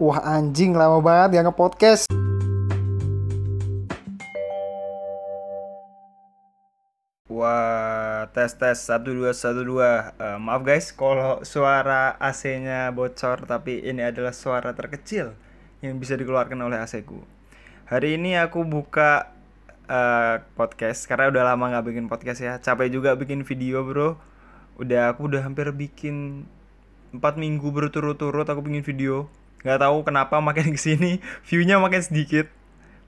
Wah anjing lama banget ya nge-podcast. Wah, tes tes satu dua satu dua. Eh, maaf guys, kalau suara AC-nya bocor, tapi ini adalah suara terkecil yang bisa dikeluarkan oleh AC-ku. Hari ini aku buka eh, podcast karena udah lama nggak bikin podcast ya. Capek juga bikin video bro. Udah aku udah hampir bikin empat minggu berturut-turut aku bikin video. Gak tahu kenapa makin ke sini viewnya makin sedikit.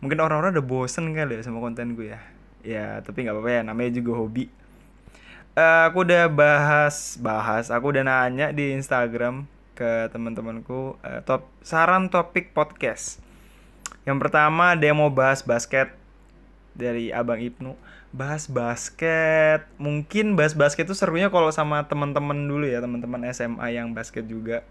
Mungkin orang-orang udah bosen kali ya sama konten gue ya. Ya tapi nggak apa-apa ya, namanya juga hobi. Eh, aku udah bahas bahas aku udah nanya di Instagram ke teman-temanku eh, top saran topik podcast yang pertama dia mau bahas basket dari abang Ibnu bahas basket mungkin bahas basket itu serunya kalau sama teman-teman dulu ya teman-teman SMA yang basket juga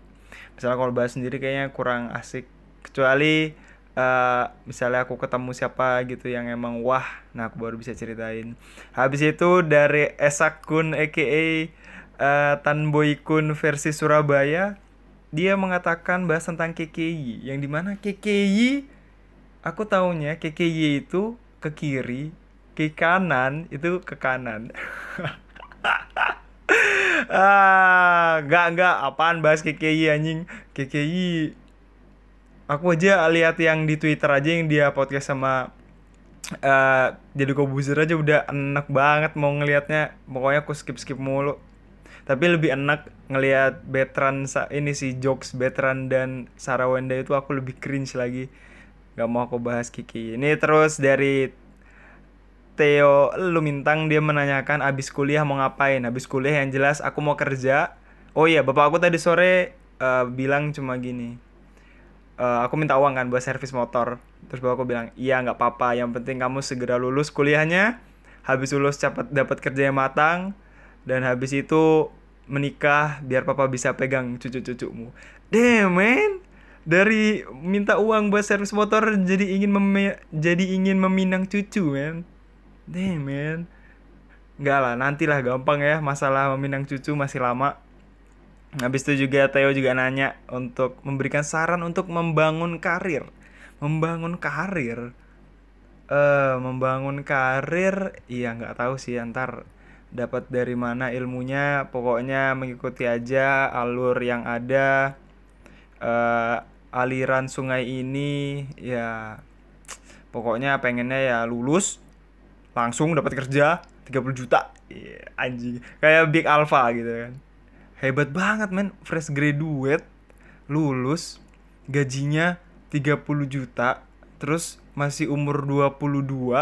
misalnya kalau bahas sendiri kayaknya kurang asik. Kecuali eh, misalnya aku ketemu siapa gitu yang emang wah nah aku baru bisa ceritain. Habis itu dari Esakun aka eh, Tanboy Kun versi Surabaya dia mengatakan bahas tentang KKI yang di mana KKI aku taunya KKI itu ke kiri ke kanan itu ke kanan ah nggak nggak. Apaan bahas KKI anjing? KKI aku aja lihat yang di Twitter aja yang dia podcast sama eh jadi Kobuzer aja udah enak banget mau ngelihatnya. Pokoknya aku skip skip mulu. Tapi lebih enak ngelihat Betran sa- ini sih jokes Betran dan Sarah Wenda itu aku lebih cringe lagi. Nggak mau aku bahas Kiki ini terus dari Theo Lumintang dia menanyakan abis kuliah mau ngapain? Abis kuliah yang jelas aku mau kerja. Oh iya bapak aku tadi sore eh, bilang cuma gini. Eh, aku minta uang kan buat servis motor. Terus bapak aku bilang iya nggak apa-apa. Yang penting kamu segera lulus kuliahnya. Habis lulus cepat dapat kerja yang matang. Dan habis itu menikah biar papa bisa pegang cucu-cucumu. Damn man. Dari minta uang buat servis motor jadi ingin meme- jadi ingin meminang cucu man damn man Enggak lah, nantilah gampang ya masalah meminang cucu masih lama. Habis itu juga Theo juga nanya untuk memberikan saran untuk membangun karir. Membangun karir. Eh, membangun karir, iya nggak tahu sih antar dapat dari mana ilmunya. Pokoknya mengikuti aja alur yang ada. Eh, aliran sungai ini ya pokoknya pengennya ya lulus langsung dapat kerja 30 juta. Iya, anjing. Kayak Big Alpha gitu kan. Hebat banget men. Fresh graduate lulus gajinya 30 juta terus masih umur 22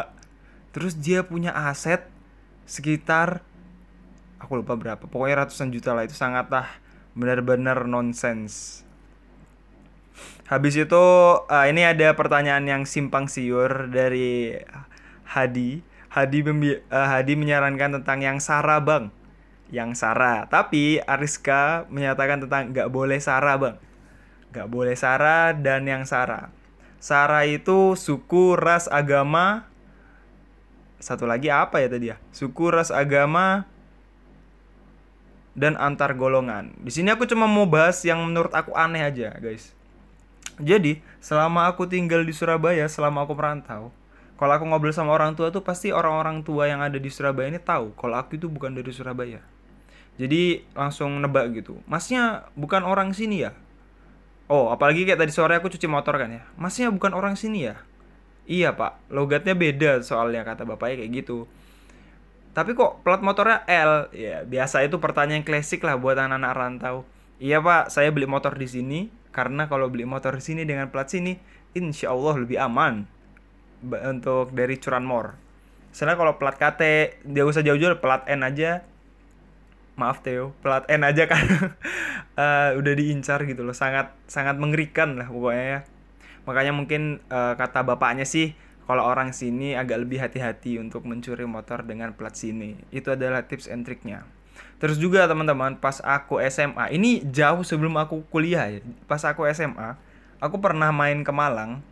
terus dia punya aset sekitar aku lupa berapa pokoknya ratusan juta lah. Itu sangatlah benar-benar nonsens Habis itu eh, ini ada pertanyaan yang simpang siur dari Hadi. Hadi membi- eh, Hadi menyarankan tentang yang Sarah bang, yang Sarah. Tapi Ariska menyatakan tentang nggak boleh Sarah bang, nggak boleh Sarah dan yang Sarah. Sarah itu suku, ras, agama. Satu lagi apa ya tadi ya? Suku, ras, agama, dan antar golongan. Di sini aku cuma mau bahas yang menurut aku aneh aja, guys. Jadi, selama aku tinggal di Surabaya, selama aku merantau, kalau aku ngobrol sama orang tua tuh pasti orang-orang tua yang ada di Surabaya ini tahu kalau aku itu bukan dari Surabaya. Jadi langsung nebak gitu. Masnya bukan orang sini ya? Oh, apalagi kayak tadi sore aku cuci motor kan ya. Masnya bukan orang sini ya? Iya, Pak. Logatnya beda soalnya kata bapaknya kayak gitu. Tapi kok plat motornya L? Ya, biasa itu pertanyaan klasik lah buat anak-anak rantau. Iya pak, saya beli motor di sini karena kalau beli motor di sini dengan plat sini, insya Allah lebih aman untuk dari curanmor. Misalnya kalau plat KT, dia usah jauh-jauh, plat N aja. Maaf Theo, plat N aja kan eh, udah diincar gitu loh, sangat sangat mengerikan lah pokoknya ya. Makanya mungkin eh, kata bapaknya sih kalau orang sini agak lebih hati-hati untuk mencuri motor dengan plat sini. Itu adalah tips and triknya. Terus juga teman-teman, pas aku SMA, ini jauh sebelum aku kuliah ya. Pas aku SMA, aku pernah main ke Malang.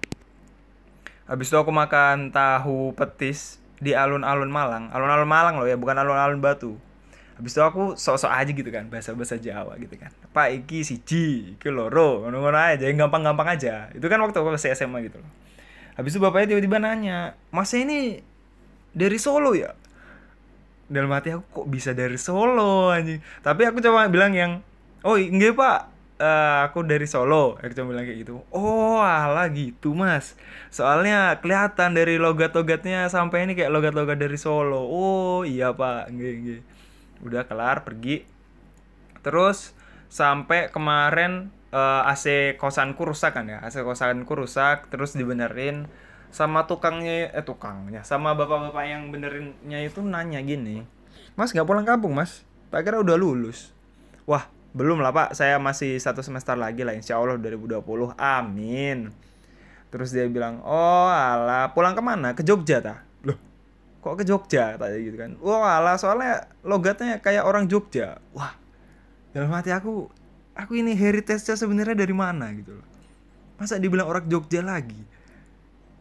Habis itu aku makan tahu petis di alun-alun Malang. Alun-alun Malang loh ya, bukan alun-alun Batu. habis itu aku sok-sok aja gitu kan bahasa-bahasa Jawa gitu kan. Pak iki siji iki loro ngono-ngono aja yang gampang-gampang aja. Itu kan waktu aku masih SMA gitu loh. Habis itu bapaknya tiba-tiba nanya mas ini dari Solo ya? Dalam hati aku kok bisa dari Solo anjing? Tapi aku coba bilang yang oh enggak pak Eh, aku dari Solo. Aku bilang kayak gitu. Oh alah gitu mas. Soalnya kelihatan dari logat-logatnya sampai ini kayak logat-logat dari Solo. Oh iya pak. Enggak enggak udah kelar pergi. Terus sampai kemarin eh, AC kosanku rusak kan ya? AC kosanku rusak terus dibenerin. Sama tukangnya eh tukangnya. Sama bapak-bapak yang benerinnya itu nanya gini mas nggak pulang kampung mas? Tak kira udah lulus. Wah belum lah pak. Saya masih satu semester lagi lah insya Allah 2020 amin. Terus dia bilang oh alah pulang ke mana ke Jogja ta. Loh. Kok ke Jogja? tadi gitu kan. Wah oh, alah soalnya logatnya kayak orang Jogja. Wah dalam hati aku aku ini heritage-nya sebenarnya dari mana gitu loh. Masa dibilang orang Jogja lagi?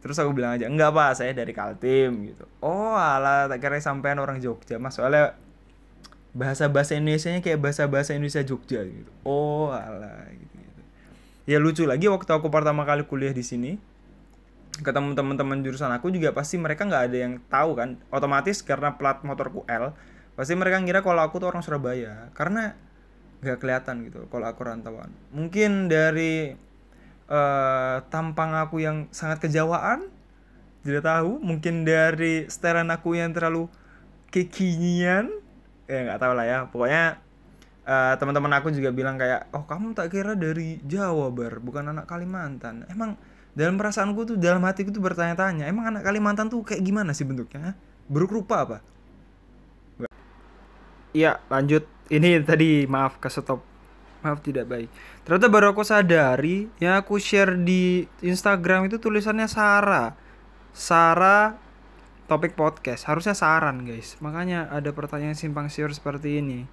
Terus aku bilang aja enggak pak. Saya dari Kaltim gitu. Oh alah tak kira sampean orang Jogja mas. Soalnya bahasa bahasa Indonesia nya kayak bahasa bahasa Indonesia Jogja gitu. Oh alah gitu, gitu. Ya lucu lagi waktu aku pertama kali kuliah di sini ketemu teman-teman jurusan aku juga pasti mereka nggak ada yang tahu kan. Otomatis karena plat motorku L pasti mereka ngira kalau aku tuh orang Surabaya. Karena nggak kelihatan gitu kalau aku rantauan. Mungkin dari uh, tampang aku yang sangat kejawaan tidak tahu. Mungkin dari setelan aku yang terlalu kekinian ya nggak tahu lah ya. Pokoknya uh, teman-teman aku juga bilang kayak oh kamu tak kira dari Jawa bar? Bukan anak Kalimantan. Emang dalam perasaanku tuh dalam hatiku tuh bertanya-tanya emang anak Kalimantan tuh kayak gimana sih bentuknya? Buruk rupa apa? Iya lanjut. Ini tadi maaf ke stop maaf tidak baik. Ternyata baru aku sadari yang aku share di Instagram itu tulisannya Sarah. Sarah topik podcast. Harusnya saran guys. Makanya ada pertanyaan simpang siur seperti ini.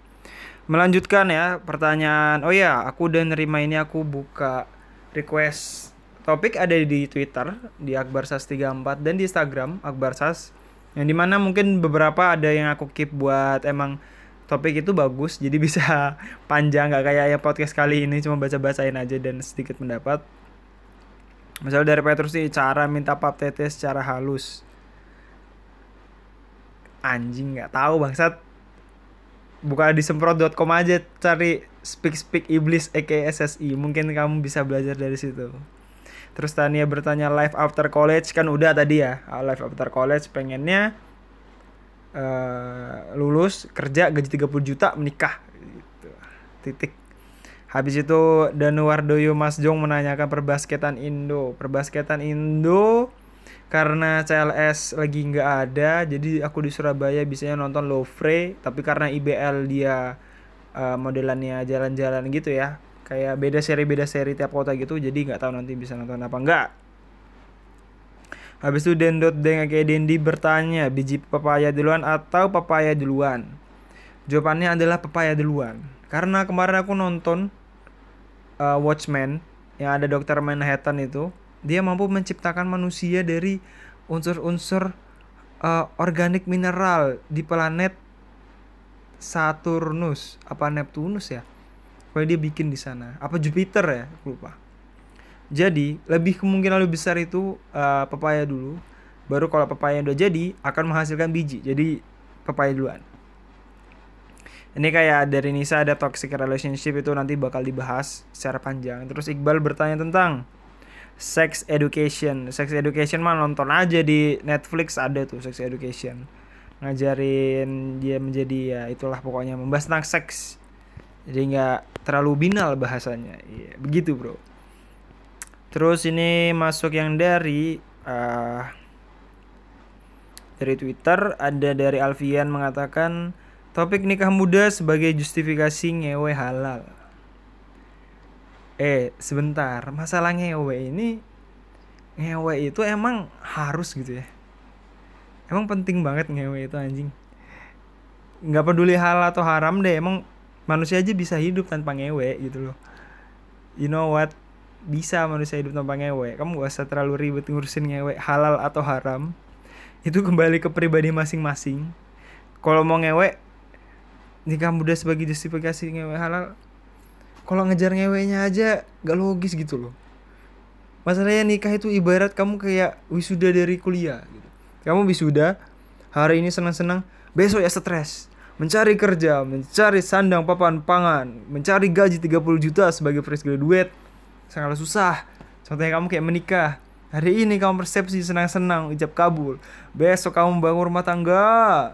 Melanjutkan ya pertanyaan. Oh ya aku udah nerima ini aku buka request. Topik ada di Twitter di Akbar Sas 34 dan di Instagram Akbar Sas yang di mana mungkin beberapa ada yang aku keep buat emang topik itu bagus jadi bisa panjang. Nggak kayak yang podcast kali ini cuma baca-bacain aja dan sedikit pendapat misalnya dari Petrus nih cara minta pap tete secara halus anjing nggak tahu bangsat. Buka di semprot.com aja cari speak speak iblis aka SSI mungkin kamu bisa belajar dari situ. Terus Tania bertanya live after college? Kan udah tadi ya. Ah, live after college pengennya uh, lulus kerja gaji 30 juta menikah. Gitu. titik. Habis itu Danuardoyo Mas Jong menanyakan perbasketan Indo? Perbasketan Indo karena CLS lagi nggak ada jadi aku di Surabaya biasanya nonton Lovre tapi karena IBL dia uh, modelannya jalan-jalan gitu ya. Kayak beda seri beda seri tiap kota gitu jadi nggak tahu nanti bisa nonton apa enggak habis itu Dendot dengan kayak Dendi bertanya biji papaya duluan atau papaya duluan? Jawabannya adalah papaya duluan. Karena kemarin aku nonton uh, Watchmen yang ada dokter Manhattan itu dia mampu menciptakan manusia dari unsur-unsur uh, organik mineral di planet Saturnus. Apa Neptunus ya? Kalau dia bikin di sana. Apa Jupiter ya? Lupa. Jadi lebih kemungkinan lebih besar itu uh, pepaya dulu. Baru kalau pepaya udah jadi akan menghasilkan biji. Jadi pepaya duluan. Ini kayak dari Nisa ada toxic relationship itu nanti bakal dibahas secara panjang. Terus Iqbal bertanya tentang Sex Education. Sex Education mah nonton aja di Netflix ada tuh Sex Education. Ngajarin dia menjadi ya itulah pokoknya membahas tentang seks. Jadi nggak terlalu binal bahasanya. Iya, begitu, Bro. Terus ini masuk yang dari uh, dari Twitter ada dari Alfian mengatakan topik nikah muda sebagai justifikasi ngewe halal eh sebentar. Masalah ngewe ini ngewe itu emang harus gitu ya. Emang penting banget ngewe itu anjing. Nggak peduli hal atau haram deh emang manusia aja bisa hidup tanpa ngewe gitu loh. You know what? Bisa manusia hidup tanpa ngewe. Kamu gak usah terlalu ribet ngurusin ngewe halal atau haram. Itu kembali ke pribadi masing-masing. Kalau mau ngewe nikah muda sebagai justifikasi ngewe halal kalau ngejar ngewenya aja gak logis gitu loh. Masalahnya nikah itu ibarat kamu kayak wisuda dari kuliah gitu. kamu wisuda hari ini senang-senang besok ya stres. Mencari kerja mencari sandang papan pangan mencari gaji 30 juta sebagai fresh graduate sangatlah susah. Contohnya kamu kayak menikah hari ini kamu persepsi senang-senang ijab kabul. Besok kamu bangun rumah tangga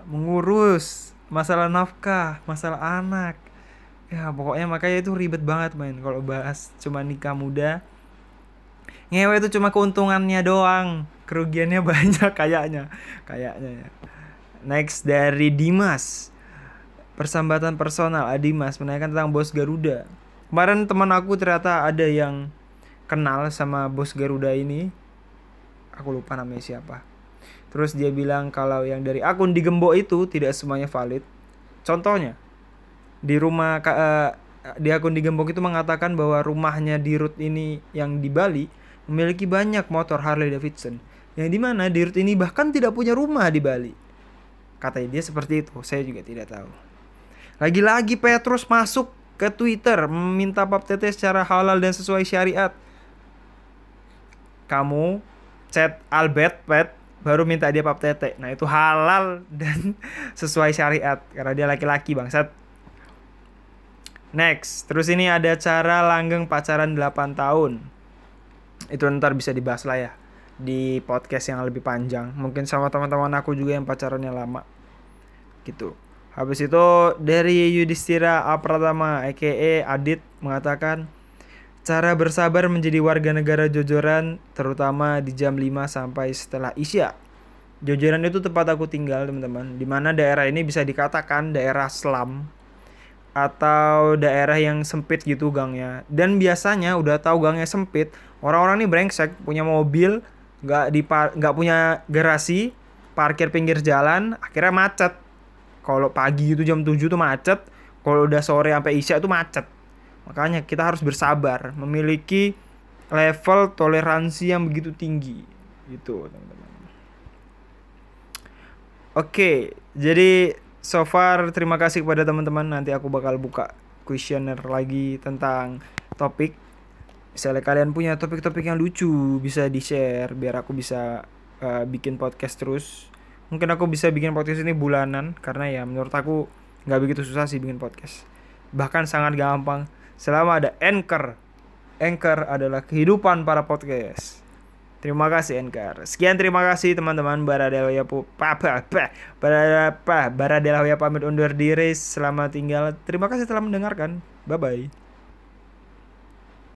mengurus masalah nafkah masalah anak ya pokoknya makanya itu ribet banget main kalau bahas cuma nikah muda. Ngewe itu cuma keuntungannya doang kerugiannya banyak kayaknya kayaknya ya. Next dari Dimas. Persambatan personal Adimas menanyakan tentang bos Garuda. Kemarin teman aku ternyata ada yang kenal sama bos Garuda ini. Aku lupa namanya siapa. Terus dia bilang kalau yang dari akun di Gembok itu tidak semuanya valid. Contohnya di rumah uh, di akun di Gembok itu mengatakan bahwa rumahnya di Rut ini yang di Bali memiliki banyak motor Harley Davidson yang di mana Dirut ini bahkan tidak punya rumah di Bali. Katanya dia seperti itu, saya juga tidak tahu. Lagi-lagi Petrus masuk ke Twitter meminta pap tete secara halal dan sesuai syariat. Kamu chat Albert Pet baru minta dia pap tete. Nah itu halal dan sesuai syariat karena dia laki-laki bangsat. Next, terus ini ada cara langgeng pacaran 8 tahun. Itu ntar bisa dibahas lah ya di podcast yang lebih panjang. Mungkin sama teman-teman aku juga yang pacarannya lama. Gitu. Habis itu dari Yudhistira Apratama aka Adit mengatakan cara bersabar menjadi warga negara Jojoran terutama di jam 5 sampai setelah Isya. Jojoran itu tempat aku tinggal teman-teman. Di mana daerah ini bisa dikatakan daerah slam atau daerah yang sempit gitu gangnya dan biasanya udah tahu gangnya sempit orang-orang ini brengsek punya mobil nggak di nggak punya garasi parkir pinggir jalan akhirnya macet. Kalau pagi itu jam 7 tuh macet kalau udah sore sampai isya itu macet. Makanya kita harus bersabar memiliki level toleransi yang begitu tinggi gitu teman-teman. Oke jadi so far terima kasih kepada teman-teman. Nanti aku bakal buka kuesioner lagi tentang topik. Misalnya kalian punya topik-topik yang lucu bisa di share biar aku bisa uh, bikin podcast terus. Mungkin aku bisa bikin podcast ini bulanan karena ya menurut aku nggak begitu susah sih bikin podcast. Bahkan sangat gampang. Selama ada anchor. Anchor adalah kehidupan para podcast Terima kasih Enkar. Sekian terima kasih teman-teman Baradeloya Papa Barada Baradela pamit undur diri. Selamat tinggal. Terima kasih telah mendengarkan. Bye bye.